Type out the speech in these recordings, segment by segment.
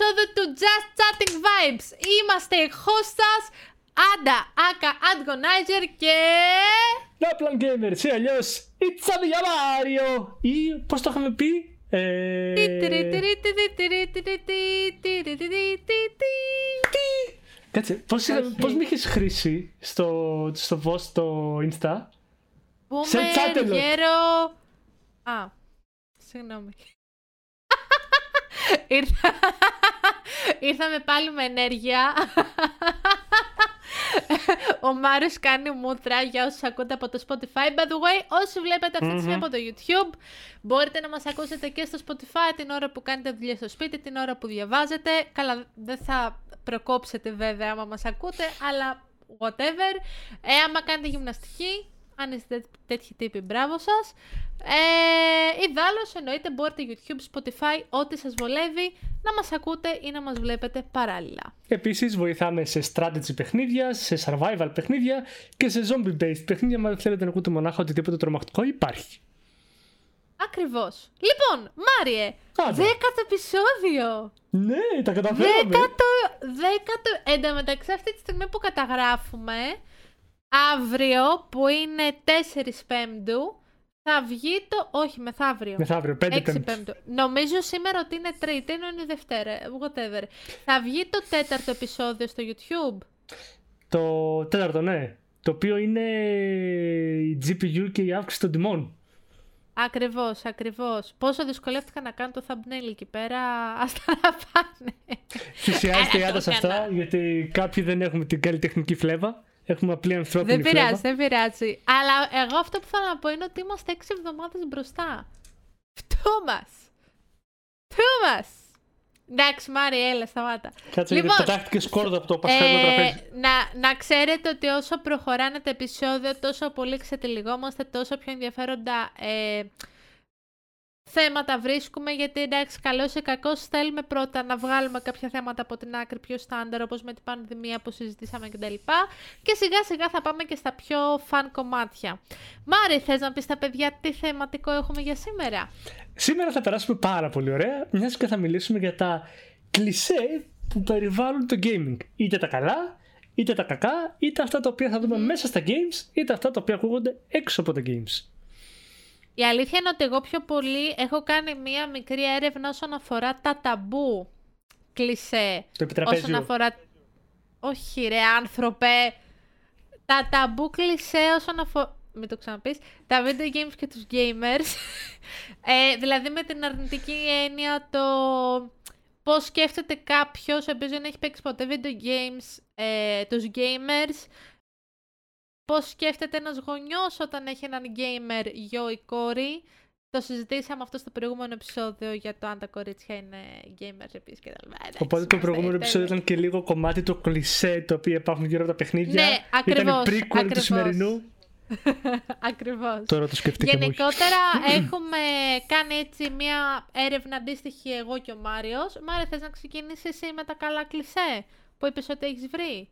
επεισόδιο του Just Chatting Vibes. Είμαστε η host σας, Άντα, Άκα, Αντγονάιζερ και. Laplan Gamers ή αλλιώς It's a Mario ή πώς το είχαμε πει. Ε... Κάτσε, πώς, Όχι. πώς με είχες χρήσει στο, στο post στο Insta; Σε Boomer, τσάτελο. γέρο. Α, συγγνώμη. Ήρθα... Ήρθαμε πάλι με ενέργεια. Ο Μάριος κάνει μούτρα για όσους ακούτε από το Spotify. By the way, όσοι βλέπετε αυτή τη στιγμή από το YouTube, μπορείτε να μας ακούσετε και στο Spotify την ώρα που κάνετε δουλειά στο σπίτι, την ώρα που διαβάζετε. Καλά, δεν θα προκόψετε βέβαια άμα μας ακούτε, αλλά whatever. Ε, άμα κάνετε γυμναστική, αν είστε τέ- τέτοιοι τύποι, μπράβο σας. Ε, ιδάλλως, εννοείται, μπορείτε YouTube, Spotify, ό,τι σας βολεύει, να μας ακούτε ή να μας βλέπετε παράλληλα. Επίσης βοηθάμε σε strategy παιχνίδια, σε survival παιχνίδια και σε zombie based παιχνίδια. Αν θέλετε να ακούτε μονάχα οτιδήποτε τρομακτικό υπάρχει. Ακριβώς. Λοιπόν, Μάριε, Άντε. δέκατο επεισόδιο. Ναι, τα καταφέραμε. Δέκατο, δέκατο, εν τω μεταξύ αυτή τη στιγμή που καταγράφουμε, αύριο που είναι 4 Πέμπτου, θα βγει το, όχι μεθαύριο. Μεθαύριο, 5 6 Πέμπτη. Πέμπτου. Νομίζω σήμερα ότι είναι Τρίτη, ενώ είναι Δευτέρα, whatever. Θα βγει το τέταρτο επεισόδιο στο YouTube. Το τέταρτο, ναι. Το οποίο είναι η GPU και η αύξηση των τιμών. Ακριβώς, ακριβώς. Πόσο δυσκολεύτηκα να κάνω το thumbnail εκεί πέρα, ας τα να πάνε. Θυσιάζεται η Ε, Άντα το σε αυτά, έκανα. γιατί κάποιοι δεν έχουμε την καλλιτεχνική φλέβα. Έχουμε απλή ανθρώπινη Δεν πειράζει, φλέβα. δεν πειράζει. Αλλά εγώ αυτό που θέλω να πω είναι ότι είμαστε έξι εβδομάδες μπροστά. Φτού μας. Φτού μας. Εντάξει, Μάρι, έλα, σταμάτα. Κάτσε Λοιπόν, γιατί πετάχτηκες σκόρδο από το πασχαλινό Ε, τραπέζι. να, να ξέρετε ότι όσο προχωράνε τα επεισόδια, τόσο πολύ ξετυλιγόμαστε, τόσο πιο ενδιαφέροντα ε, θέματα βρίσκουμε, γιατί εντάξει, καλός ή κακός θέλουμε πρώτα να βγάλουμε κάποια θέματα από την άκρη πιο στάνταρ, όπως με την πανδημία που συζητήσαμε κτλ. Και σιγά σιγά θα πάμε και στα πιο φαν κομμάτια. Μάρι, θες να πεις στα παιδιά τι θεματικό έχουμε για σήμερα; Σήμερα θα περάσουμε πάρα πολύ ωραία, μιας και θα μιλήσουμε για τα κλισέ που περιβάλλουν το gaming. Είτε τα καλά, είτε τα κακά, είτε αυτά τα οποία θα δούμε μέσα στα games, είτε αυτά τα οποία ακούγονται έξω από τα games. Η αλήθεια είναι ότι εγώ πιο πολύ έχω κάνει μία μικρή έρευνα όσον αφορά τα ταμπού κλισέ. Το επιτραπέζιο. Όσον αφορά... Όχι ρε άνθρωπε. Τα ταμπού κλισέ όσον αφορά... Μην το ξαναπείς. Τα video games και τους gamers. ε, δηλαδή με την αρνητική έννοια το... Πώς σκέφτεται κάποιος ο οποίος δεν έχει παίξει ποτέ video games, ε, τους gamers, πώς σκέφτεται ένας γονιός όταν έχει έναν gamer γιο ή κόρη. Το συζητήσαμε αυτό στο προηγούμενο επεισόδιο για το αν τα κορίτσια είναι gamers επίσης και τα λοιπά. Εντάξει, Οπότε το είμαστε προηγούμενο επεισόδιο τέλεια. ήταν και λίγο κομμάτι του κλισέ το οποίο υπάρχουν γύρω από τα παιχνίδια. Ναι, ακριβώς, Ήταν prequel ακριβώς. του σημερινού. Ακριβώς. Τώρα το σκεφτήκαμε όχι. Γενικότερα έχουμε κάνει έτσι μια έρευνα αντίστοιχη εγώ και ο Μάριος. Μάρια, θες να ξεκινήσεις εσύ με τα καλά κλισέ που είπες ότι έχεις βρει;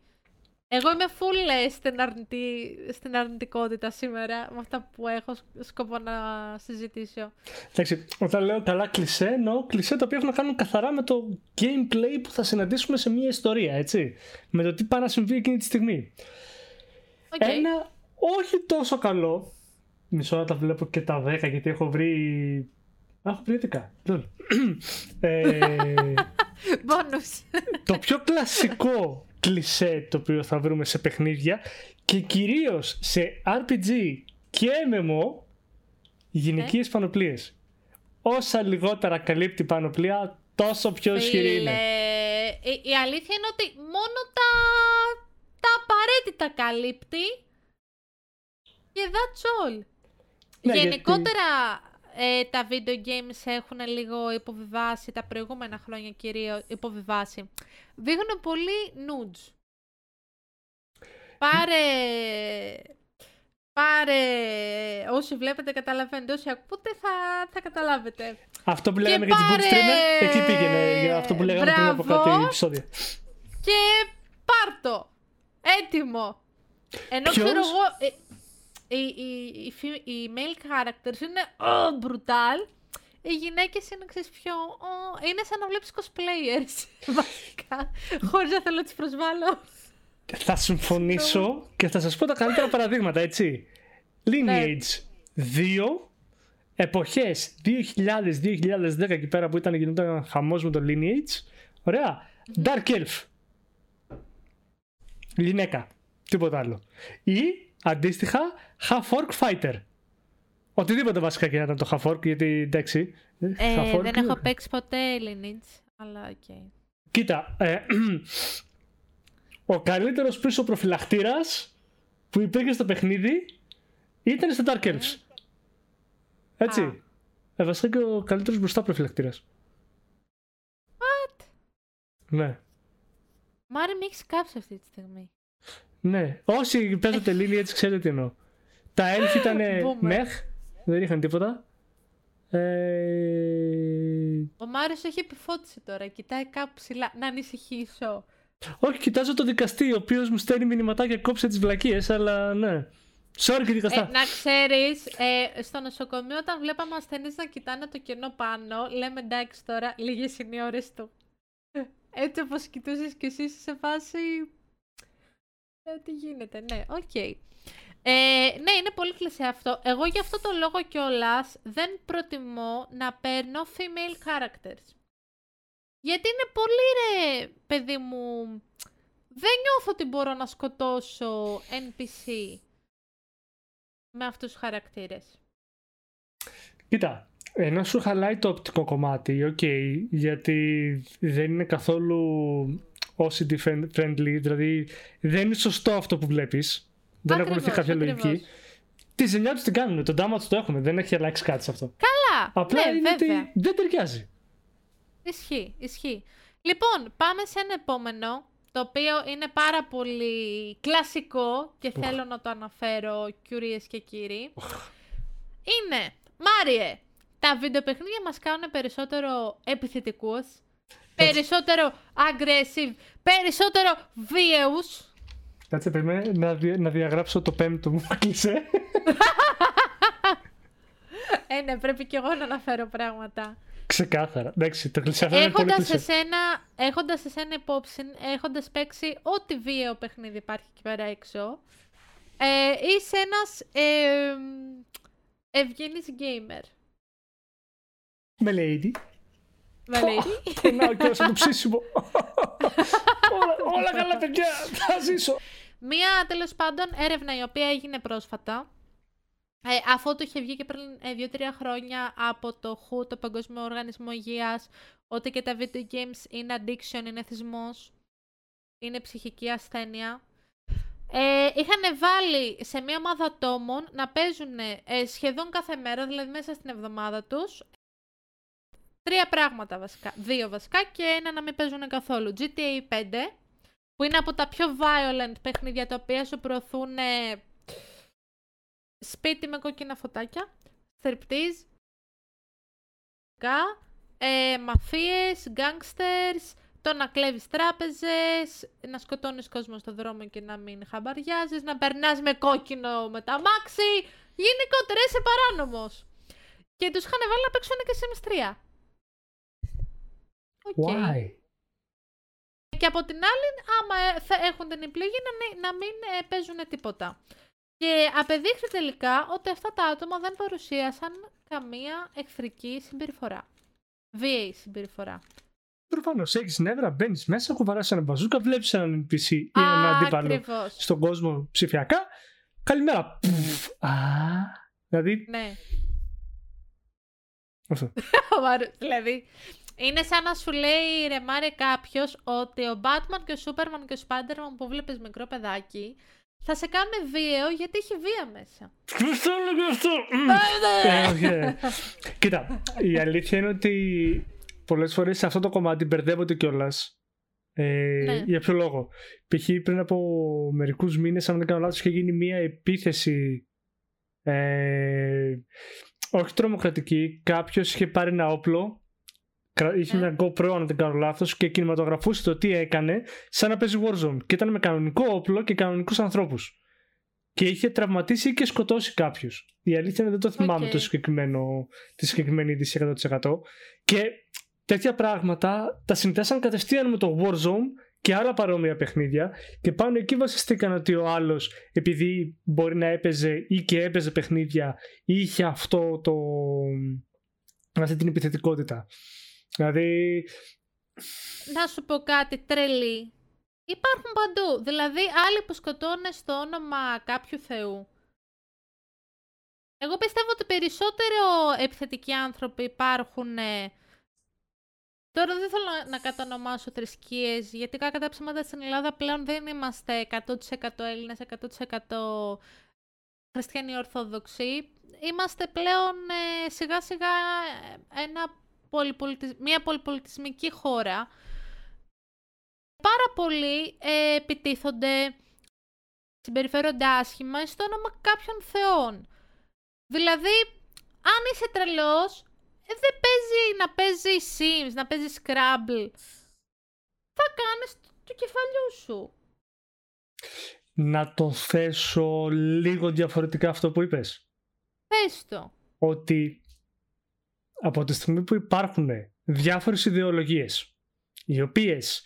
Εγώ είμαι full ε, στην, αρνητή, στην αρνητικότητα σήμερα με αυτά που έχω σκ- σκοπό να συζητήσω. Εντάξει, όταν λέω καλά κλισέ, εννοώ κλισέ τα οποία έχουν να κάνουν καθαρά με το gameplay που θα συναντήσουμε σε μια ιστορία, έτσι. Με το τι πάει να συμβεί εκείνη τη στιγμή. Οκ. Ένα όχι τόσο καλό. Μισό να τα βλέπω και τα 10 γιατί έχω βρει. Α, Έχω βρει 11. LOL. ε, Bonus. το πιο κλασικό κλισέ το οποίο θα βρούμε σε παιχνίδια και κυρίως σε RPG και MMO γυναικείες πανοπλίες. Όσα λιγότερα καλύπτει η πανοπλία τόσο πιο ισχυρή είναι. Φίλε, η, η αλήθεια είναι ότι μόνο τα, τα απαραίτητα καλύπτει και that's all. Ναι, Γενικότερα ε, τα video games έχουν λίγο υποβιβάσει, τα προηγούμενα χρόνια κυρίως υποβιβάσει. Βήγουν πολύ nudes. Πάρε... Πάρε... Όσοι βλέπετε καταλαβαίνετε, όσοι ακούτε θα, θα καταλάβετε. Αυτό που λέγαμε Και για τις book πάρε- streamer, εκεί πήγαινε για αυτό που λέγαμε πριν από Μπράβο. κάτι επεισόδια. Και πάρτο. Έτοιμο. Ενώ Ποιος; ξέρω εγώ. Ε, Οι, οι, οι, φι- οι male characters είναι oh, brutal. οι γυναίκες είναι ξέρεις, πιο. ο, είναι σαν να βλέπεις cosplayers. Βασικά. Χωρίς να θέλω να τις προσβάλλω. Θα συμφωνήσω και θα σας πω τα καλύτερα παραδείγματα, έτσι. Lineage 2, εποχές 2000-2010 εκεί πέρα που ήταν γινόταν χαμός με το Lineage. Ωραία. Dark Elf. Γυναίκα. Τίποτα άλλο. Ή αντίστοιχα Half-Orc Fighter. Οτιδήποτε βασικά και να ήταν το Half-Orc, γιατί εντάξει. Ε, Half-Orc δεν έχω παίξει ποτέ Lineage, αλλά οκ. Κοίτα, ε, ο καλύτερος πίσω προφυλακτήρας που υπήρχε στο παιχνίδι ήταν στο Dark Elves. Έτσι. Α. Ε, βασικά και ο καλύτερος μπροστά προφυλακτήρας. What? Ναι. Μάρι, με έχεις κάψει αυτή τη στιγμή. Ναι. Όσοι παίζετε Lineage έτσι ξέρετε τι εννοώ. Τα Elf ήταν Boomer. μεχ, δεν είχαν τίποτα. Ε, Ο Μάριος έχει επιφώτιση τώρα. Κοιτάει κάπου ψηλά. Να ανησυχήσω. όχι, κοιτάζω το δικαστή, ο οποίος μου στέλνει μηνυματάκια κόψε τις βλακίες, αλλά ναι. Sorry και δικαστά. Ε, να ξέρεις, ε, στο νοσοκομείο, όταν βλέπαμε ασθενείς να κοιτάνε το κενό πάνω, λέμε εντάξει τώρα, λίγες είναι οι ώρες του. Έτσι όπως κοιτούσες κι εσύ είσαι σε φάση. Ε, τι γίνεται, ναι, οκ. Ε, ναι, είναι πολύ κλεισέ αυτό. Εγώ γι' αυτό το λόγο κιόλας δεν προτιμώ να παίρνω female characters. Γιατί είναι πολύ ρε, παιδί μου. Δεν νιώθω ότι μπορώ να σκοτώσω NPC με αυτούς τους χαρακτήρες. Κοίτα, ενώ σου χαλάει το οπτικό κομμάτι, οκ, γιατί δεν είναι καθόλου OCD friendly, δηλαδή δεν είναι σωστό αυτό που βλέπεις. Δεν Ακριβώς, ακολουθεί κάποια ακριβώς. λογική. Τη ζημιά τους την κάνουν, τον damage το έχουμε, δεν έχει αλλάξει κάτι σε αυτό. Καλά, Απλά ναι, είναι βέβαια. ότι δεν ταιριάζει. Ισχύει, ισχύει. Λοιπόν, πάμε σε ένα επόμενο, το οποίο είναι πάρα πολύ κλασικό και θέλω να το αναφέρω, κυρίες και κύριοι. Είναι, Μάριε, τα βιντεοπαιχνίδια μας κάνουν περισσότερο επιθετικούς, περισσότερο aggressive, περισσότερο βίαιους. Κάτσε, περίμενε να, δι- να διαγράψω το πέμπτο μου κλεισέ. Ε, ναι, πρέπει και εγώ να αναφέρω πράγματα. Ξεκάθαρα. Εντάξει, το κλεισέ αυτό είναι πολύ Έχοντας κλεισέ. εσένα, έχοντας εσένα υπόψη, έχοντας παίξει ό,τι βίαιο παιχνίδι υπάρχει εκεί πέρα έξω, ε, είσαι ένας ε, ευγενής gamer. Με lady. Με λέει. Πονάω και όσο το ψήσιμο. όλα, όλα καλά, παιδιά. Θα ζήσω. Μία τέλος πάντων έρευνα η οποία έγινε πρόσφατα, ε, αφού το είχε βγει και πριν ε, δύο-τρία χρόνια από το WHO, το Παγκόσμιο Οργανισμό Υγείας, ότι και τα video games είναι addiction, είναι θυσμός, είναι ψυχική ασθένεια. Ε, είχαν βάλει σε μία ομάδα ατόμων να παίζουν ε, σχεδόν κάθε μέρα, δηλαδή μέσα στην εβδομάδα τους, τρία πράγματα βασικά, δύο βασικά και ένα να μην παίζουν καθόλου. GTA 5, που είναι από τα πιο violent παιχνίδια τα οποία σου προωθούν ε, σπίτι με κόκκινα φωτάκια, striptease, ε, μαφίες, gangsters, το να κλέβεις τράπεζες, να σκοτώνεις κόσμο στο δρόμο και να μην χαμπαριάζεις, να περνάς με κόκκινο με το αμάξι, γενικότερα είσαι παράνομος. Και τους είχαν βάλει να παίξουν και Sims τρία. OK. Why? Και από την άλλη, άμα ε, θα έχουν την επιλογή να, μην- να μην ε, παίζουν τίποτα. Και απεδείχθη τελικά ότι αυτά τα άτομα δεν παρουσίασαν καμία εχθρική συμπεριφορά. Βίαιη συμπεριφορά. Προφανώς έχεις νεύρα, μπαίνεις μέσα, κουβαλάς ένα μπαζούκα, βλέπεις έναν NPC ή έναν αντίπαλο Ακριβώς. στον κόσμο ψηφιακά. Καλημέρα. Πουφ. Α, δηλαδή. Ναι. Αυτό. Μάρ- δηλαδή, είναι σαν να σου λέει ρε Μάρε κάποιος ότι ο Batman και ο Superman και ο Spider-Man που βλέπεις μικρό παιδάκι θα σε κάνουν βίαιο γιατί έχει βία μέσα. Ποιος το έλεγε αυτό. Μμ. Ε, όχι, ε. Κοίτα, η αλήθεια είναι ότι πολλές φορές σε αυτό το κομμάτι μπερδεύονται κιόλας. Ε, Ναι. Για ποιο λόγο; Π.χ. πριν από μερικούς μήνες, αν δεν κάνω λάθος, είχε γίνει μια επίθεση. Ε, όχι τρομοκρατική. Κάποιος είχε πάρει ένα όπλο. Κρα- Είχε Ναι. μια GoPro, αν δεν κάνω λάθος, και κινηματογραφούσε το τι έκανε, σαν να παίζει Warzone. Και ήταν με κανονικό όπλο και κανονικούς ανθρώπους. και είχε τραυματίσει και σκοτώσει κάποιους. Η αλήθεια είναι δεν το θυμάμαι Οκ. το συγκεκριμένο, τη συγκεκριμένη είδηση 100%. Και τέτοια πράγματα τα συνδέσαν κατευθείαν με το Warzone και άλλα παρόμοια παιχνίδια και πάνω εκεί βασιστήκαν ότι ο άλλος επειδή μπορεί να έπαιζε ή και έπαιζε παιχνίδια είχε αυτό το αυτή την επιθετικότητα. Δηλαδή Να σου πω κάτι τρελή. Υπάρχουν παντού. Δηλαδή, άλλοι που σκοτώνε στο όνομα κάποιου θεού. Εγώ πιστεύω ότι περισσότερο επιθετικοί άνθρωποι υπάρχουν. ε, Τώρα δεν θέλω να- να κατανομάσω θρησκείες, γιατί κακά τα ψέματα στην Ελλάδα πλέον δεν είμαστε 100% Έλληνες, 100% χριστιανοί Ορθόδοξοι. Είμαστε πλέον ε, σιγά σιγά ε, ένα πολυπολιτισ... μια πολυπολιτισμική χώρα. Πάρα πολλοί ε, επιτίθονται, συμπεριφέρονται άσχημα στο όνομα κάποιων θεών. Δηλαδή, αν είσαι τρελός, ε, δεν παίζει να παίζει Sims, να παίζει Scrabble. Θα κάνεις του- του κεφαλιού σου. να το θέσω λίγο διαφορετικά αυτό που είπες. Πες το. ότι από τη στιγμή που υπάρχουν διάφορες ιδεολογίες οι οποίες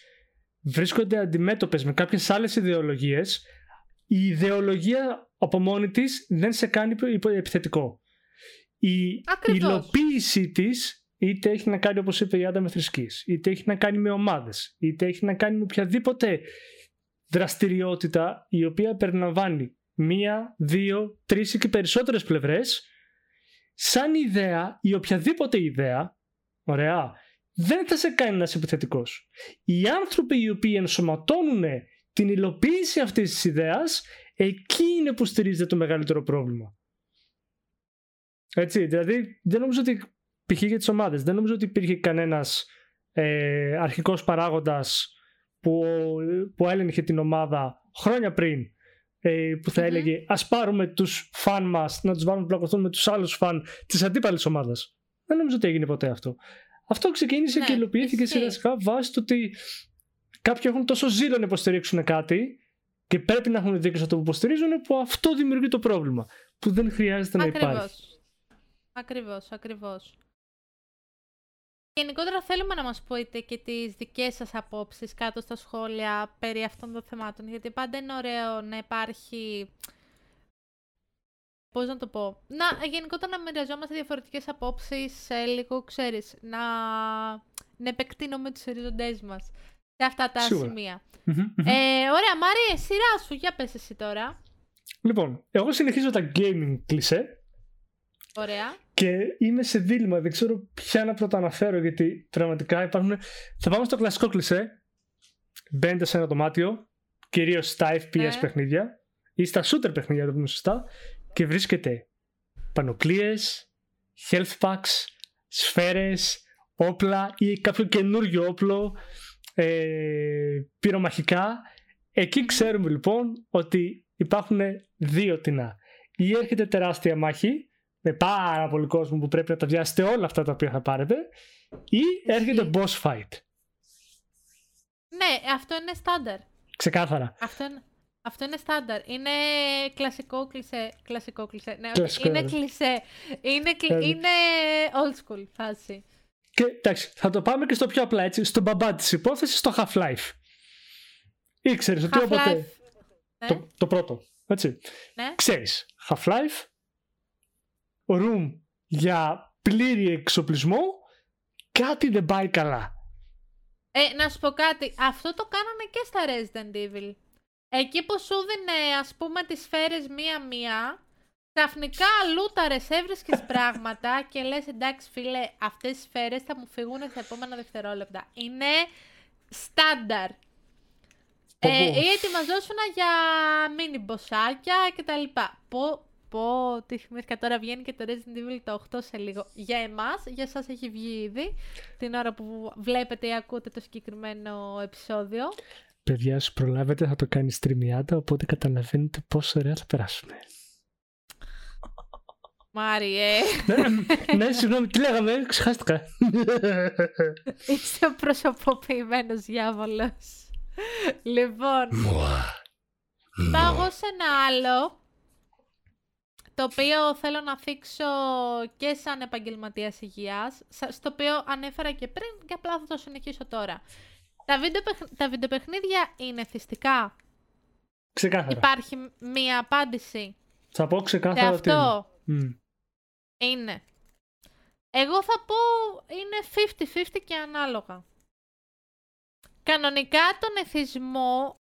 βρίσκονται αντιμέτωπες με κάποιες άλλες ιδεολογίες η ιδεολογία από μόνη της δεν σε κάνει υπο- επιθετικό. Η Ακριβώς. υλοποίηση της είτε έχει να κάνει όπως είπε η Άντα με θρησκείς, είτε έχει να κάνει με ομάδες, είτε έχει να κάνει με οποιαδήποτε δραστηριότητα η οποία περιλαμβάνει μία, δύο, τρεις ή και περισσότερες πλευρές σαν ιδέα ή οποιαδήποτε ιδέα, ωραία, δεν θα σε κάνει να είσαι επιθετικός. Οι άνθρωποι οι οποίοι ενσωματώνουν την υλοποίηση αυτής της ιδέας, εκεί είναι που στηρίζεται το μεγαλύτερο πρόβλημα. Έτσι, δηλαδή δεν νομίζω ότι π.χ. για τις ομάδες, δεν νομίζω ότι υπήρχε κανένας ε, αρχικός παράγοντας που, που έλεγχε την ομάδα χρόνια πριν ε, που θα Μμμ. έλεγε ας πάρουμε τους φαν μας να τους βάλουμε να πλακωθούν με τους άλλους φαν της αντίπαλης ομάδας. Δεν νομίζω ότι έγινε ποτέ αυτό. Αυτό ξεκίνησε Ναι, και υλοποιήθηκε ισχύει. σιγά σιγά βάσει του ότι κάποιοι έχουν τόσο ζήλο να υποστηρίξουν κάτι και πρέπει να έχουν δίκιο σε αυτό που υποστηρίζουν που αυτό δημιουργεί το πρόβλημα που δεν χρειάζεται να υπάρχει. Ακριβώς. Ακριβώς, ακριβώς. Γενικότερα θέλουμε να μας πείτε και τις δικές σας απόψεις κάτω στα σχόλια περί αυτών των θεμάτων, γιατί πάντα είναι ωραίο να υπάρχει... Πώς να το πω... Να, γενικότερα να μοιραζόμαστε διαφορετικές απόψεις, ε, λίγο, ξέρεις, να, να επεκτείνουμε τους οριζοντές μας σε αυτά τα Σίγουρα. σημεία. Μμμ, μμμ. Ε, ωραία, Μαρία, σειρά σου, για πες εσύ τώρα. Λοιπόν, εγώ συνεχίζω τα gaming κλισέ Ωραία. και είμαι σε δίλημα. Δεν ξέρω ποια να πρώτα αναφέρω γιατί πραγματικά υπάρχουν. Θα πάμε στο κλασικό κλισέ. Μπαίνετε σε ένα δωμάτιο, κυρίως στα FPS Ναι. παιχνίδια ή στα shooter παιχνίδια, το πούμε σωστά, και βρίσκετε πανοπλίες, health packs, σφαίρες, όπλα ή κάποιο καινούριο όπλο, ε, πυρομαχικά. Εκεί ξέρουμε λοιπόν ότι υπάρχουν δύο τεινά. Ή έρχεται τεράστια μάχη με πάρα πολύ κόσμο που πρέπει να τα βιάσετε όλα αυτά τα οποία θα πάρετε ή έρχεται boss fight. Ναι, αυτό είναι στάνταρ. Ξεκάθαρα. Αυτό είναι, αυτό είναι στάνταρ. Είναι κλασικό κλισέ. Κλασικό κλισέ. Ναι, όχι, Κλασικό, είναι ναι. κλισέ. Είναι, κλι- Ναι. είναι old school φάση. Και εντάξει, θα το πάμε και στο πιο απλά έτσι, στον μπαμπά της υπόθεσης, στο Half-Life. Ήξερες ότι όποτε. Half-Life. Ναι, Το, το πρώτο. Έτσι. ναι. Ξέρεις, Half-Life, room για πλήρη εξοπλισμό, κάτι δεν πάει καλά. Ε, να σου πω κάτι. Αυτό το κάνανε και στα Resident Evil. Εκεί που σου δίνε, ας πούμε, τις σφαίρες μία-μία, ξαφνικά λούταρες, έβρισκες πράγματα και λες, εντάξει φίλε, αυτές οι σφαίρες θα μου φύγουν στα επόμενα δευτερόλεπτα. Είναι στάνταρ. Πω, Ε, πω. ή ετοιμαζόσουν για μίνι μποσάκια και τα λοιπά. Πω, πω, τι θυμήθηκα τώρα βγαίνει και το Resident Evil το 8 σε λίγο. Για εμάς, για εσάς έχει βγει ήδη, την ώρα που βλέπετε ή ακούτε το συγκεκριμένο επεισόδιο. Παιδιά, σου προλάβετε, θα το κάνει streamiada, οπότε καταλαβαίνετε πόσο ωραία θα περάσουμε. Μάριε, ναι, ναι, συγγνώμη, τι λέγαμε, ξεχάστηκα. είσαι ο προσωποποιημένος διάβολος. λοιπόν, πάω εγώ σε ένα άλλο, το οποίο θέλω να θίξω και σαν επαγγελματίας υγείας, στο οποίο ανέφερα και πριν και απλά θα το συνεχίσω τώρα. Τα, βίντεο, τα βιντεοπαιχνίδια είναι θυστικά; Ξεκάθαρα. Υπάρχει μία απάντηση; Θα πω ξεκάθαρα ότι αυτό; είναι. Εγώ θα πω είναι 50-50 και ανάλογα. Κανονικά τον εθισμό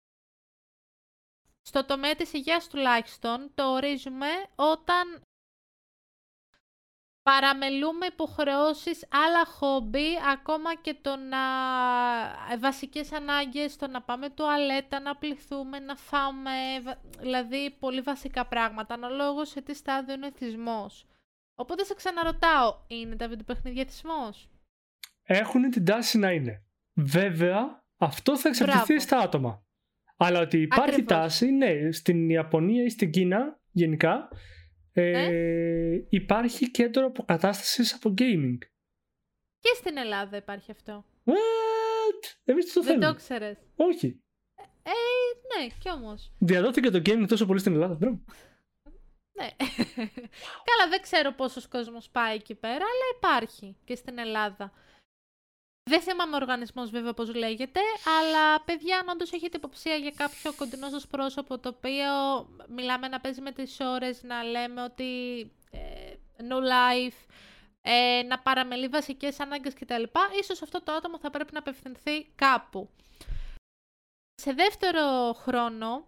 στο τομέα της υγείας τουλάχιστον το ορίζουμε όταν παραμελούμε υποχρεώσεις, άλλα χόμπι, ακόμα και το να... Ε, βασικές ανάγκες, το να πάμε τουαλέτα, να πληθούμε, να φάμε, δηλαδή πολύ βασικά πράγματα, αναλόγως σε τι στάδιο είναι εθισμός. Οπότε σε ξαναρωτάω, είναι τα βιντεοπαιχνίδια εθισμός; Έχουν την τάση να είναι. Βέβαια, αυτό θα εξαρτηθεί στα άτομα. Αλλά ότι υπάρχει τάση, ναι, στην Ιαπωνία ή στην Κίνα γενικά, ε, ε; υπάρχει κέντρο αποκατάστασης από gaming. Και στην Ελλάδα υπάρχει αυτό. What? Εμείς το Δεν το ξέρεις. Όχι. Ε, ναι, κι όμως. Διαδόθηκε το gaming τόσο πολύ στην Ελλάδα, bro. Ναι. Καλά, δεν ξέρω πόσος κόσμος πάει εκεί πέρα, αλλά υπάρχει και στην Ελλάδα. Δεν θυμάμαι ο οργανισμός βέβαια πώς λέγεται, αλλά παιδιά, αν όντως έχετε υποψία για κάποιο κοντινό σας πρόσωπο το οποίο μιλάμε να παίζει με τις ώρες, να λέμε ότι ε, no life, ε, να παραμελεί βασικές ανάγκες κτλ., ίσως αυτό το άτομο θα πρέπει να απευθυνθεί κάπου. Σε δεύτερο χρόνο,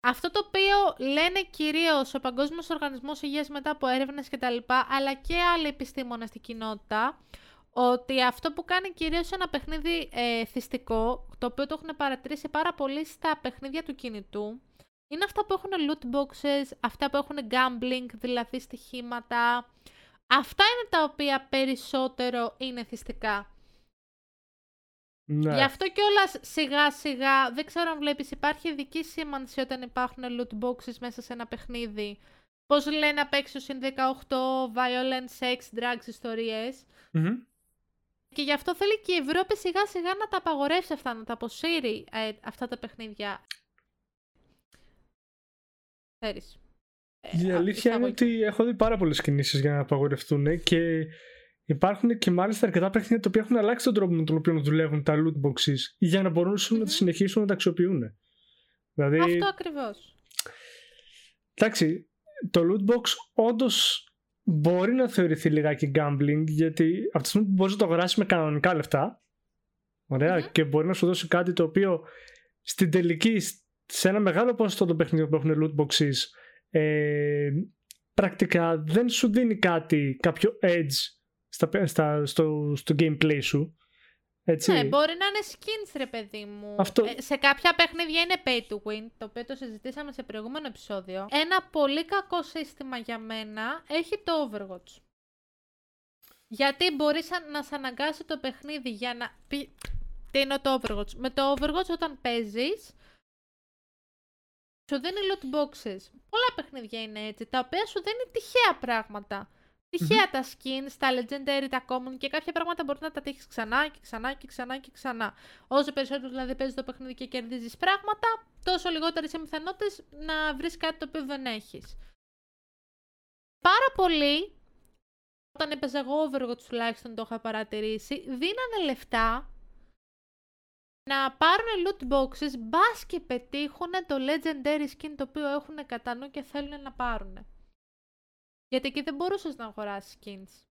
αυτό το οποίο λένε κυρίως ο Παγκόσμιος Οργανισμός Υγείας μετά από έρευνες κτλ, αλλά και άλλοι επιστήμονες στην κοινότητα, ότι αυτό που κάνει κυρίως ένα παιχνίδι ε, θυστικό, το οποίο το έχουν παρατηρήσει πάρα πολύ στα παιχνίδια του κινητού, είναι αυτά που έχουν loot boxes, αυτά που έχουν gambling, δηλαδή στοιχήματα. Αυτά είναι τα οποία περισσότερο είναι θυστικά. Ναι. Γι' αυτό κιόλας σιγά σιγά, δεν ξέρω αν βλέπεις, υπάρχει ειδική σήμανση όταν υπάρχουν loot boxes μέσα σε ένα παιχνίδι. Πώς λένε απ' έξω συν 18, violent, sex, drugs, ιστοριες και γι' αυτό θέλει και η Ευρώπη σιγά σιγά να τα απαγορεύσει αυτά, να τα αποσύρει ε, αυτά τα παιχνίδια. Ξέρεις. Ε, η αλήθεια είναι ότι έχω δει πάρα πολλές κινήσεις για να απαγορευτούν και υπάρχουν και μάλιστα αρκετά παιχνίδια τα οποία έχουν αλλάξει τον τρόπο με τον οποίο δουλεύουν τα loot boxes για να μπορούν mm-hmm. να συνεχίσουν να τα αξιοποιούν. Δηλαδή... Αυτό ακριβώς. Εντάξει, το loot box όντως μπορεί να θεωρηθεί λιγάκι gambling γιατί από τη στιγμή που μπορείς να το αγοράσεις με κανονικά λεφτά και μπορεί να σου δώσει κάτι το οποίο στην τελική σε ένα μεγάλο ποσοστό των παιχνιδιών που έχουν loot boxes ε, πρακτικά δεν σου δίνει κάτι, κάποιο edge στα, στα, στο, στο gameplay σου έτσι. Ναι, μπορεί να είναι skins, ρε παιδί μου. Αυτό... Ε, σε κάποια παιχνίδια είναι pay to win, το οποίο το συζητήσαμε σε προηγούμενο επεισόδιο. Ένα πολύ κακό σύστημα για μένα έχει το Overwatch. Γιατί μπορείς να σε αναγκάσει το παιχνίδι για να... Τι είναι το Overwatch. Με το Overwatch όταν παίζεις, σου δίνει loot boxes. Πολλά παιχνίδια είναι έτσι, τα οποία σου δίνει τυχαία πράγματα. Τυχαία τα skins, τα legendary, τα common και κάποια πράγματα μπορείς να τα τύχεις ξανά και ξανά και ξανά και ξανά. Όσο περισσότερο δηλαδή παίζεις το παιχνίδι και κερδίζεις πράγματα, τόσο λιγότερες οι πιθανότητες να βρεις κάτι το οποίο δεν έχεις. Πάρα πολύ, όταν έπαιζα εγώ Overwatch τουλάχιστον το είχα παρατηρήσει, δίνανε λεφτά να πάρουν loot boxes μπας και πετύχουν το legendary skin το οποίο έχουν κατά νου και θέλουν να πάρουν. Γιατί εκεί δεν μπορούσες να αγοράσεις skins.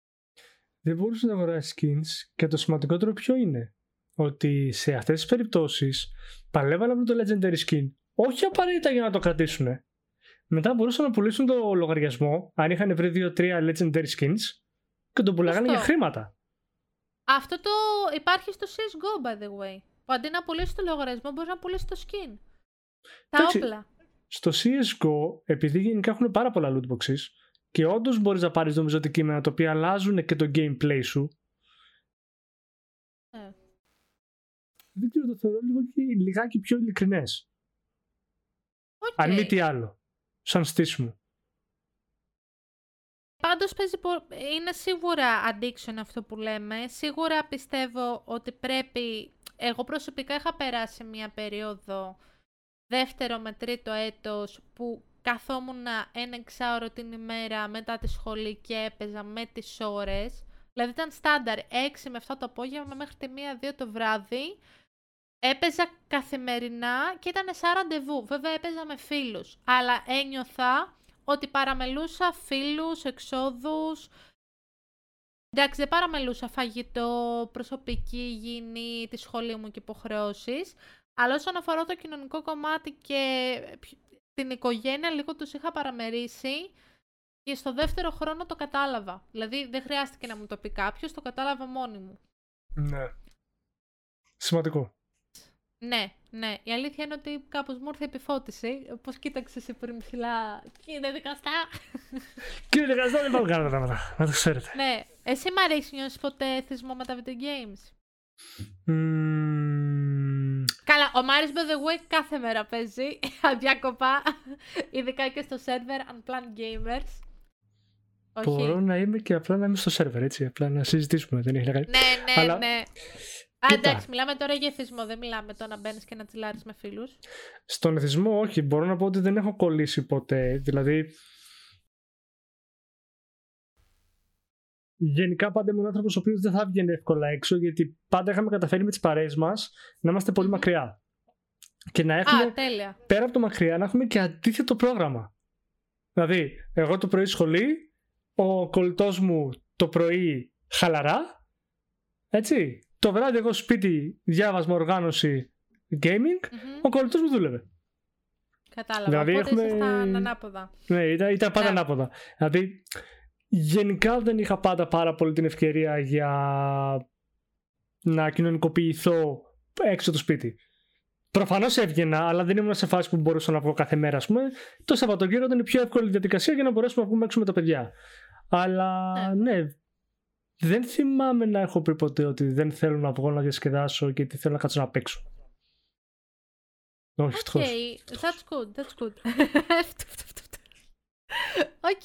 Δεν μπορούσε να αγοράσει skins και το σημαντικότερο ποιο είναι. Ότι σε αυτές τις περιπτώσεις παλεύανε με το legendary skin. Όχι απαραίτητα για να το κρατήσουν. Μετά μπορούσαν να πουλήσουν το λογαριασμό, αν είχαν βρει 2-3 legendary skins, και τον πουλάγανε για χρήματα. Αυτό το υπάρχει στο CSGO, by the way. Που αντί να πουλήσεις το λογαριασμό, μπορείς να πουλήσεις το skin. Τα όπλα. Στο CSGO, επειδή γενικά έχουν πάρα πολλά loot boxes, και όντως μπορείς να πάρεις νομίζω αντικείμενα τα οποία αλλάζουν και το gameplay σου. Ε. Δεν ξέρω, το θεωρώ λίγο και λιγάκι πιο ειλικρινές. Okay. Αν μη τι άλλο. Σαν στήσιμο. Πάντως είναι σίγουρα addiction αυτό που λέμε. Σίγουρα πιστεύω ότι πρέπει. Εγώ προσωπικά είχα περάσει μια περίοδο δεύτερο με τρίτο έτος που καθόμουν ένα εξάωρο την ημέρα μετά τη σχολή και έπαιζα με τις ώρες. Δηλαδή ήταν στάνταρ 6 με 7 το απόγευμα μέχρι τη 1-2 το βράδυ. Έπαιζα καθημερινά και ήταν σαν ραντεβού. Βέβαια έπαιζα με φίλους. Αλλά ένιωθα ότι παραμελούσα φίλους, εξόδους. Εντάξει, δεν παραμελούσα φαγητό, προσωπική υγιεινή, τη σχολή μου και υποχρεώσεις. Αλλά όσον αφορά το κοινωνικό κομμάτι και την οικογένεια, λίγο τους είχα παραμερίσει και στο δεύτερο χρόνο το κατάλαβα. Δηλαδή δεν χρειάστηκε να μου το πει κάποιος, το κατάλαβα μόνη μου. Ναι. Σημαντικό. Ναι, ναι. Η αλήθεια είναι ότι κάπως μου ήρθε επιφώτιση. Πώς κοίταξες εσύ πριν ψηλά. Κύριε δικαστά. Κύριε δικαστά, δεν πάω καλά πράγματα. Να το ξέρετε. ναι. Εσύ μ' αρέσει νιώσεις ποτέ θυσμό με τα video games; Mm, Καλά, ο Μάρις by the way κάθε μέρα παίζει αδιάκοπα, ειδικά και στο server Unplanned Gamers. Όχι. μπορώ να είμαι και απλά να είμαι στο σερβερ, έτσι. Απλά να συζητήσουμε. Δεν έχει να κάνει. Ναι, ναι, Αλλά- ναι. Α, Κοίτα. εντάξει, μιλάμε τώρα για εθισμό, δεν μιλάμε τώρα να μπαίνεις και να τσιλάρεις με φίλους. Στον εθισμό, όχι. Μπορώ να πω ότι δεν έχω κολλήσει ποτέ. Δηλαδή. Γενικά πάντα ήμουν άνθρωπος ο οποίος δεν θα βγαίνει εύκολα έξω γιατί πάντα είχαμε καταφέρει με τις παρέες μας να είμαστε πολύ Μμμ. μακριά. Και να έχουμε Α, τέλεια. πέρα από το μακριά να έχουμε και αντίθετο πρόγραμμα. Δηλαδή, εγώ το πρωί σχολή, ο κολλητός μου το πρωί χαλαρά. Έτσι. Το βράδυ εγώ σπίτι διάβασμα, οργάνωση, gaming. Μμμ. Ο κολλητός μου δούλευε. Κατάλαβα. Δηλαδή Οπότε έχουμε- ήσασταν ανάποδα. Ναι, ήταν, ήταν πάντα Ναι. ανάποδα. Δηλαδή, γενικά δεν είχα πάντα πάρα πολύ την ευκαιρία για να κοινωνικοποιηθώ έξω το σπίτι. Προφανώς έβγαινα, αλλά δεν ήμουν σε φάση που μπορούσα να βγω κάθε μέρα, ας πούμε. Το Σαββατοκύριακο ήταν η πιο εύκολη διαδικασία για να μπορέσουμε να βγούμε έξω με τα παιδιά. Αλλά ναι, δεν θυμάμαι να έχω πει ποτέ ότι δεν θέλω να βγω να διασκεδάσω γιατί θέλω να κάτσω να παίξω. Όχι, ευτυχώς. Okay, that's good, that's good. Οκ.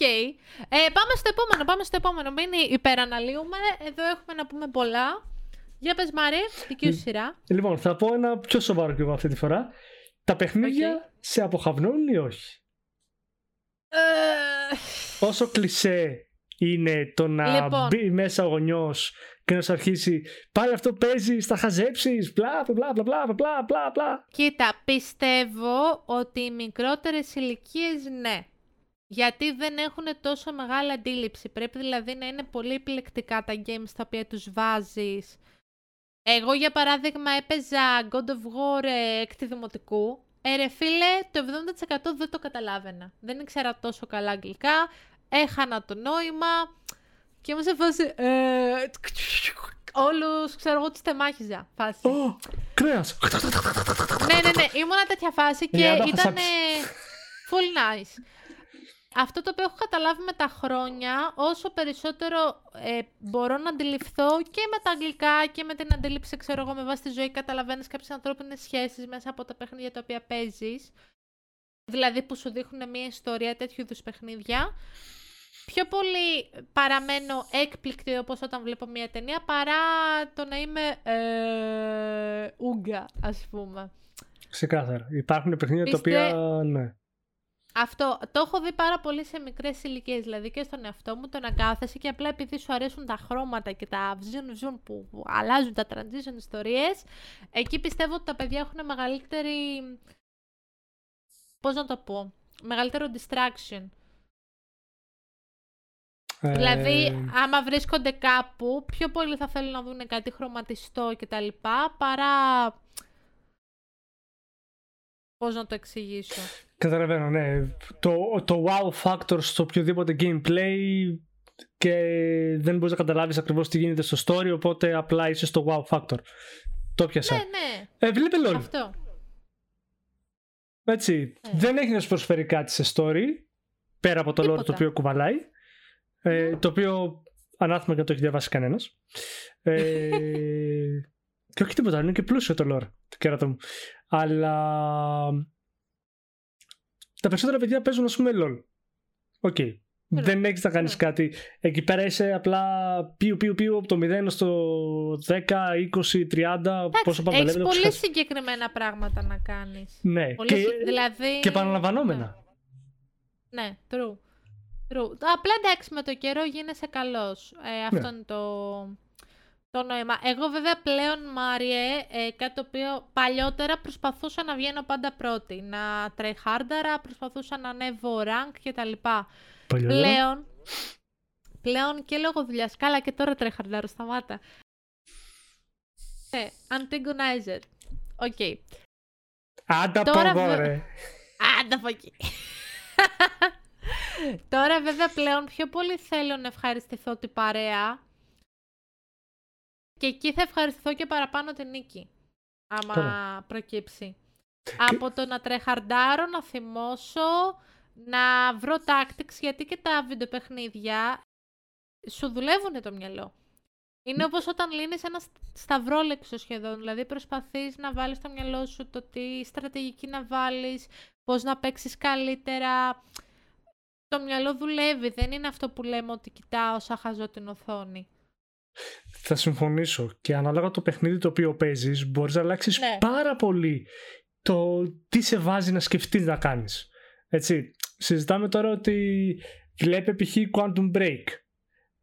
Ε, πάμε στο επόμενο, πάμε στο επόμενο. Μην υπεραναλύουμε. Εδώ έχουμε να πούμε πολλά. Για πες Μάρη, δική σου σειρά. Λοιπόν, θα πω ένα πιο σοβαρό κι εγώ αυτή τη φορά. Τα παιχνίδια σε αποχαυνώνουν ή όχι; Ε, Όσο κλισέ είναι το να Λοιπόν. μπει μέσα ο γονιός και να σου αρχίσει πάλι αυτό παίζει, θα χαζέψεις, μπλα μπλα μπλα μπλα μπλα μπλα μπλα. Κοίτα, πιστεύω ότι οι μικρότερες ηλικίες ναι. Γιατί δεν έχουν τόσο μεγάλη αντίληψη. Πρέπει δηλαδή να είναι πολύ επιλεκτικά τα games τα οποία τους βάζεις. Εγώ για παράδειγμα έπαιζα God of War ε, έκτη δημοτικού. Ε, ρε φίλε, το 70% δεν το καταλάβαινα. Δεν ήξερα τόσο καλά αγγλικά. Έχανα το νόημα. Και ήμουν σε φάση... Ε, όλους, ξέρω εγώ, τους τεμάχιζα. Φάση. Ω, κρέας. ναι, ναι, ναι. Ήμουνα τέτοια φάση και Η Άννα θα ήταν σάψει. full nice. Αυτό το οποίο έχω καταλάβει με τα χρόνια, όσο περισσότερο ε, μπορώ να αντιληφθώ και με τα αγγλικά και με την αντίληψη, ξέρω εγώ, με βάση τη ζωή, καταλαβαίνεις κάποιες ανθρώπινες σχέσεις μέσα από τα παιχνίδια τα οποία παίζεις. Δηλαδή που σου δείχνουν μια ιστορία τέτοιου είδους παιχνίδια. Πιο πολύ παραμένω έκπληκτη όπως όταν βλέπω μια ταινία παρά το να είμαι ε, ούγκα, ας πούμε. Ξεκάθαρα. Υπάρχουν παιχνίδια τα Πιστε- οποία. Ναι. Αυτό το έχω δει πάρα πολύ σε μικρές ηλικίες, δηλαδή και στον εαυτό μου, το να κάθεσαι και απλά επειδή σου αρέσουν τα χρώματα και τα βζουν βζουν που αλλάζουν τα transition ιστορίες, εκεί πιστεύω ότι τα παιδιά έχουν μεγαλύτερη. Πώς να το πω, μεγαλύτερο distraction. Δηλαδή, Ε, άμα βρίσκονται κάπου, πιο πολύ θα θέλουν να δουν κάτι χρωματιστό κτλ. παρά. Πώς να το εξηγήσω; Καταλαβαίνω, ναι. Το, το wow factor στο οποιοδήποτε gameplay και δεν μπορείς να καταλάβεις ακριβώς τι γίνεται στο story, οπότε απλά είσαι στο wow factor. Το 'πιασα. Ναι, ναι, Ε, βλέπε LOL. αυτό. Έτσι. Ναι. Δεν έχει να σου προσφέρει κάτι σε story, πέρα από το lore Τίποτα. το οποίο κουβαλάει. Ε, το οποίο ανάθεμα και το έχει διαβάσει κανένας. Ε, και όχι τίποτα, είναι και πλούσιο το lore, το κέρατο μου. Αλλά τα περισσότερα παιδιά παίζουν, ας πούμε, LOL. OK. Δεν έχεις να κάνεις Ναι. κάτι. Εκεί πέρα είσαι απλά πιου πιου πιου από το 0 στο 10, 20, 30, πόσο πάντα Έχεις λέμε. το πολύ ξεχάσεις. συγκεκριμένα πράγματα να κάνεις. Ναι, Πολύ και, συ- δηλαδή... και επαναλαμβανόμενα. Ναι, true. true. Απλά εντάξει με το καιρό γίνεσαι καλός. Ε, αυτό Ναι. είναι το, το νόημα. Εγώ βέβαια πλέον, Μάριε, ε, κάτι το οποίο παλιότερα προσπαθούσα να βγαίνω πάντα πρώτη. Να τρεχάρνταρα, προσπαθούσα να ανέβω rank κτλ. Πολύ ωραία. Πλέον, πλέον και λόγω δουλειάς. Καλά και τώρα τρέχαρντάρω, σταμάτα. Ε, Antagonizer. Οκ. Άντα από Τώρα εδώ, βε- ρε. Άντα από εκεί. Τώρα βέβαια πλέον πιο πολύ θέλω να ευχαριστηθώ την παρέα και εκεί θα ευχαριστηθώ και παραπάνω την νίκη. Άμα Καλά. προκύψει. Από το να τρεχαρντάρω, να θυμώσω, να βρω tactics, γιατί και τα βιντεοπαιχνίδια σου δουλεύουν το μυαλό. Είναι όπως όταν λύνεις ένα στ- σταυρόλεξο σχεδόν, δηλαδή προσπαθείς να βάλεις στο μυαλό σου το τι στρατηγική να βάλεις, πώς να παίξεις καλύτερα. Το μυαλό δουλεύει, δεν είναι αυτό που λέμε ότι κοιτάω σαν χαζό την οθόνη. Θα συμφωνήσω. Και ανάλογα το παιχνίδι το οποίο παίζεις, μπορείς να αλλάξεις Ναι. πάρα πολύ το τι σε βάζει να σκεφτείς να κάνεις. Έτσι, συζητάμε τώρα ότι βλέπε π.χ. Quantum Break.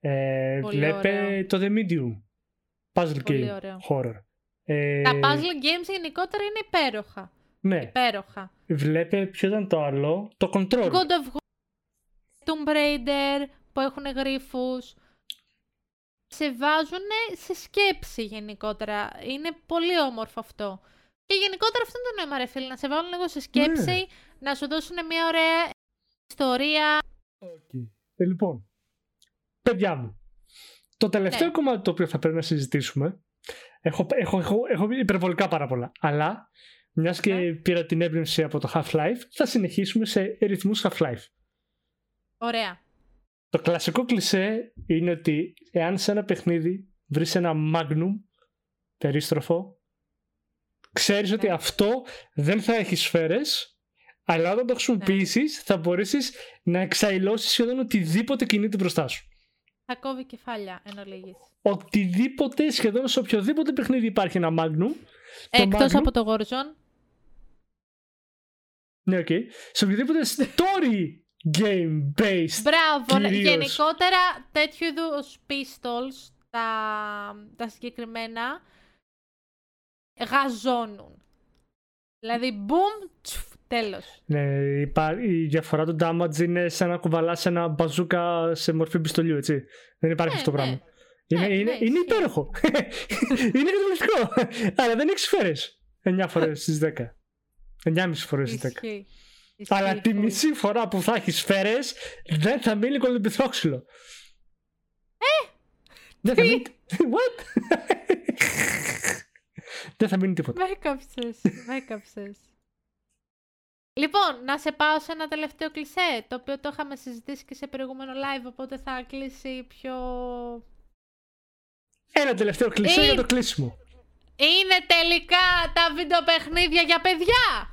Ε, Πολύ βλέπε ωραίο. το The Medium. Puzzle Πολύ game. ωραίο. Horror. Ε, Τα puzzle games γενικότερα είναι υπέροχα. Ναι. Υπέροχα. Βλέπε ποιο ήταν το άλλο. Το Control. God of War, Tomb Raider που έχουν γρίφους. Σε βάζουν σε σκέψη γενικότερα. Είναι πολύ όμορφο αυτό. Και γενικότερα αυτό είναι το νόημα ρε φίλε, να σε βάλουν λίγο σε σκέψη, Ναι. να σου δώσουν μια ωραία ιστορία. Okay. Ε, λοιπόν, παιδιά μου, το τελευταίο Ναι. κομμάτι το οποίο θα πρέπει να συζητήσουμε, έχω, έχω, έχω, έχω πει υπερβολικά πάρα πολλά, αλλά μιας και Ναι. πήρα την έμπνευση από το Half-Life, θα συνεχίσουμε σε ρυθμούς Half-Life. Ωραία. Το κλασικό κλισέ είναι ότι εάν σε ένα παιχνίδι βρεις ένα Magnum περίστροφο, ξέρεις ότι Ναι. αυτό δεν θα έχει σφαίρες, αλλά όταν το χρησιμοποιήσεις θα μπορέσεις να εξαϊλώσεις σχεδόν οτιδήποτε κινείται μπροστά σου. Θα κόβει κεφάλια εν ολίγοις. Οτιδήποτε, σχεδόν σε οποιοδήποτε παιχνίδι υπάρχει ένα Magnum. το Εκτός Magnum- από το Warzone. Ναι, οκ. Σε οποιοδήποτε story game based. Μπράβο, ναι. Κυρίως. γενικότερα τέτοιου είδους pistols, τα, τα συγκεκριμένα, γαζώνουν. Δηλαδή, boom, τσφ, τέλος. Ναι, υπά- η διαφορά του damage είναι σαν να κουβαλάς ένα μπαζούκα σε μορφή πιστολιού, έτσι. Δεν υπάρχει Ναι, αυτό το ναι. πράγμα. Είναι, Ναι, είναι, ναι, είναι ισχύει. υπέροχο. είναι καταπληκτικό. Αλλά δεν έχει σφαίρε. 9 φορές στις 10. 9,5 φορές στις 10. Ισχύει. Αλλά Ισχύει τη full. μισή φορά που θα έχεις σφαίρε δεν θα μείνει κολυμπηθόξυλο. Ε! Δεν θα τι; μείνει. What? δεν θα μείνει τίποτα. Με έκαψες, με έκαψες. Λοιπόν, να σε πάω σε ένα τελευταίο κλισέ, το οποίο το είχαμε συζητήσει και σε προηγούμενο live, οπότε θα κλείσει πιο... Ένα τελευταίο κλεισέ Ε, για το κλείσιμο. Είναι τελικά τα βιντεοπαιχνίδια για παιδιά!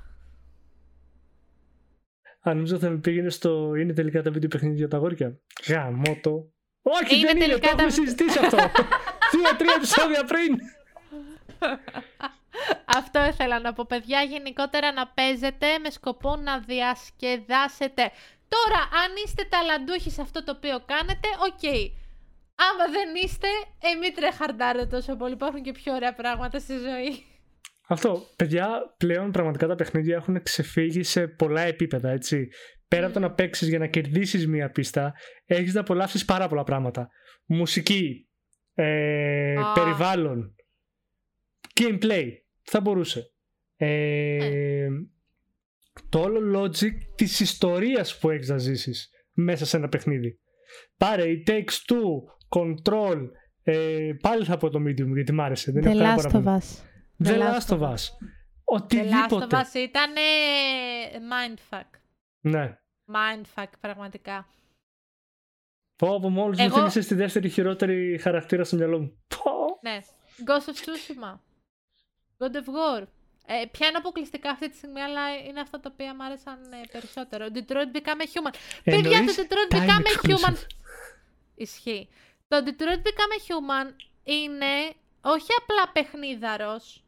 Αν νομίζω θα με πήγαινε στο. Είναι τελικά τα βίντεο παιχνίδια για τα αγόρια. Γαμώτο. Όχι, Είναι δεν είναι. τελικά Το τα έχουμε βι- συζητήσει αυτό. Δύο-τρία επεισόδια πριν. Αυτό ήθελα να πω, παιδιά, γενικότερα να παίζετε με σκοπό να διασκεδάσετε. Τώρα, αν είστε ταλαντούχοι σε αυτό το οποίο κάνετε, οκ. Άμα δεν είστε, ε, μην τραϊχαρντάρετε τόσο πολύ. Υπάρχουν και πιο ωραία πράγματα στη ζωή. Αυτό. Παιδιά, πλέον πραγματικά τα παιχνίδια έχουν ξεφύγει σε πολλά επίπεδα, έτσι. Πέρα από το να παίξεις για να κερδίσεις μία πίστα, έχεις να απολαύσεις πάρα πολλά πράγματα. Μουσική, ε, Α. περιβάλλον, gameplay. Θα μπορούσε. Ε, το όλο logic της ιστορίας που έχεις να ζήσεις μέσα σε ένα παιχνίδι. Πάρε η Takes Two, Control, ε, πάλι θα πω το Medium γιατί μ' άρεσε. Δεν έχω κανένα παράπονο. Us. The Last of Us. The Last Οτιδήποτε. of Us ήταν mindfuck. Ναι. Mindfuck, πραγματικά. Πω από μόλις μου Εγώ- θύμισες τη δεύτερη χειρότερη χαρακτήρα στο μυαλό μου. Πω. Ναι. Ghost of Tsushima. God of War. Ε, πιάνω αποκλειστικά αυτή τη στιγμή, αλλά είναι αυτά τα οποία μου άρεσαν ε, περισσότερο. Detroit Become a Human. Παιδιά, Εννοείς το Detroit time Become a exclusive. Human. Ισχύει. Το Detroit Become a Human είναι όχι απλά παιχνίδαρος.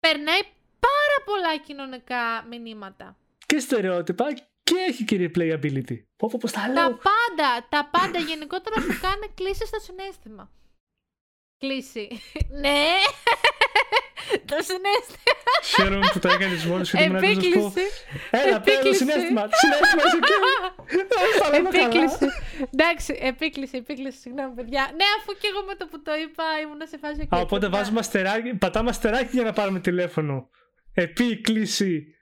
Περνάει πάρα πολλά κοινωνικά μηνύματα. Και στερεότυπα και έχει και replayability. Πω, πω, πώς τα Τα λέω. πάντα, τα πάντα γενικότερα σου κάνει κλίση στο συνέστημα. Κλίση. ναι. το συνέστημα. Χαίρομαι που το έκανες μόνος σου. γιατί ήμουν έτοιμος να σου πω, Επίκληση. Έλα, πέρα το Επίκληση. συνέστημα. Συνέστημα είσαι εκεί. Δεν τα λέμε καλά. Επίκληση. Εντάξει, επίκληση, επίκληση. Συγγνώμη, παιδιά. Ναι, αφού και εγώ με το που το είπα ήμουν σε φάση. Α, οπότε βάζουμε αστεράκι, πατάμε αστεράκι για να πάρουμε τηλέφωνο. Επίκληση.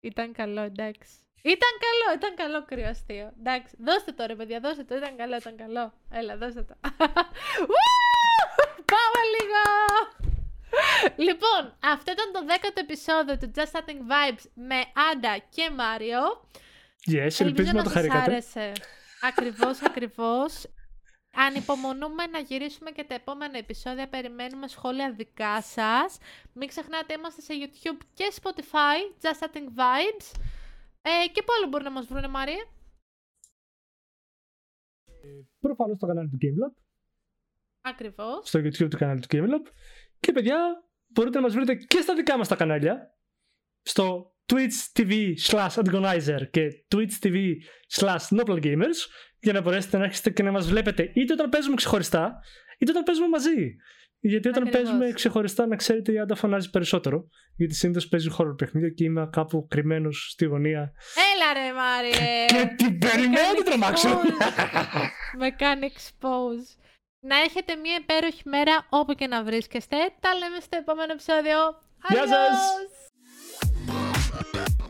Ήταν καλό, εντάξει. Ήταν καλό, ήταν καλό κρύο αστείο. Εντάξει, δώστε το ρε παιδιά, δώστε το. Ήταν καλό, ήταν καλό. Έλα, δώστε το. Ου! Πάμε λίγο! Λοιπόν, αυτό ήταν το δέκατο επεισόδιο του Just Starting Vibes με Άντα και Μάριο. Yes, ελπίζουμε να το σας χαρήκατε. άρεσε. Ακριβώς, ακριβώς. Ανυπομονούμε να γυρίσουμε και τα επόμενα επεισόδια. Περιμένουμε σχόλια δικά σας. Μην ξεχνάτε, είμαστε σε YouTube και Spotify. Just Starting Vibes. Ε, και πού άλλο μπορεί να μας βρούνε, Μάρια. Προφανώς στο κανάλι του GameLab, Ακριβώς. στο YouTube του κανάλι του GameLab. Και παιδιά, μπορείτε να μας βρείτε και στα δικά μας τα κανάλια. Στο Twitch TV slash Antagonizer και Twitch TV slash Nopal Gamers για να μπορέσετε να έρχεστε και να μας βλέπετε είτε όταν παίζουμε ξεχωριστά είτε όταν παίζουμε μαζί. Γιατί όταν Ακριβώς. παίζουμε ξεχωριστά, να ξέρετε, η Άντα φωνάζει περισσότερο. Γιατί συνήθως παίζει χώρο παιχνίδια και είμαι κάπου κρυμμένος στη γωνία. Έλα ρε, Μάριε. Και την περιμένω να την τρομάξω. Με κάνει expose. Να έχετε μια υπέροχη μέρα όπου και να βρίσκεστε. Τα λέμε στο επόμενο επεισόδιο. Γεια σας. Música